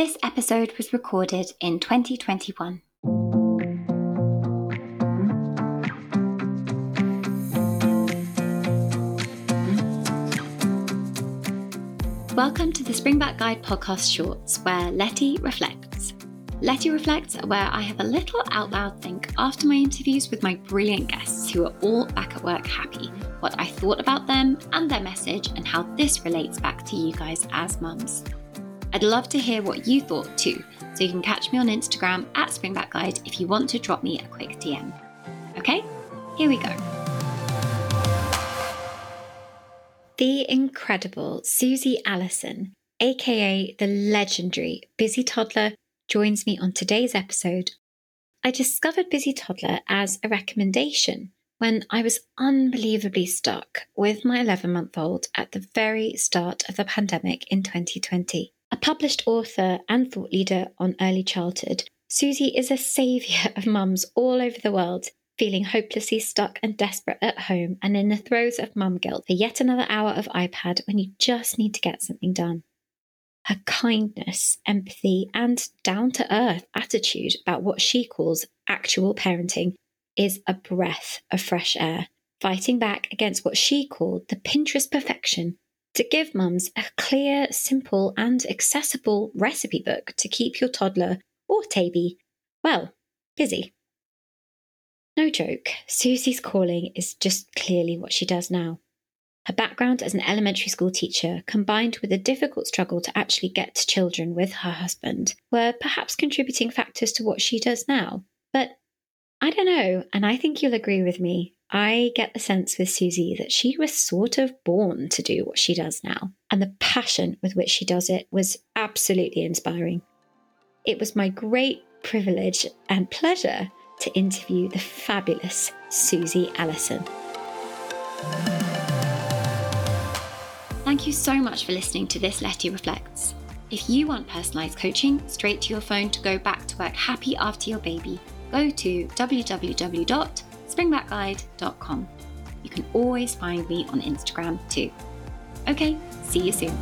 This episode was recorded in 2021. Welcome to the Springback Guide podcast shorts, where Letty reflects. Letty reflects, where I have a little out loud think after my interviews with my brilliant guests who are all back at work happy, what I thought about them and their message, and how this relates back to you guys as mums. I'd love to hear what you thought too, so you can catch me on Instagram at Springback Guide if you want to drop me a quick DM. Okay, here we go. The incredible Susie Allison, aka the legendary Busy Toddler, joins me on today's episode. I discovered Busy Toddler as a recommendation when I was unbelievably stuck with my 11 month old at the very start of the pandemic in 2020. Published author and thought leader on early childhood, Susie is a saviour of mums all over the world feeling hopelessly stuck and desperate at home and in the throes of mum guilt for yet another hour of iPad when you just need to get something done. Her kindness, empathy, and down to earth attitude about what she calls actual parenting is a breath of fresh air, fighting back against what she called the Pinterest perfection to give mums a clear, simple, and accessible recipe book to keep your toddler or Taby, well, busy. No joke, Susie's calling is just clearly what she does now. Her background as an elementary school teacher, combined with a difficult struggle to actually get to children with her husband, were perhaps contributing factors to what she does now. But I don't know, and I think you'll agree with me. I get the sense with Susie that she was sort of born to do what she does now, and the passion with which she does it was absolutely inspiring. It was my great privilege and pleasure to interview the fabulous Susie Allison. Thank you so much for listening to this Letty Reflects. If you want personalised coaching straight to your phone to go back to work happy after your baby, go to www.springbackguide.com. You can always find me on Instagram too. Okay, see you soon.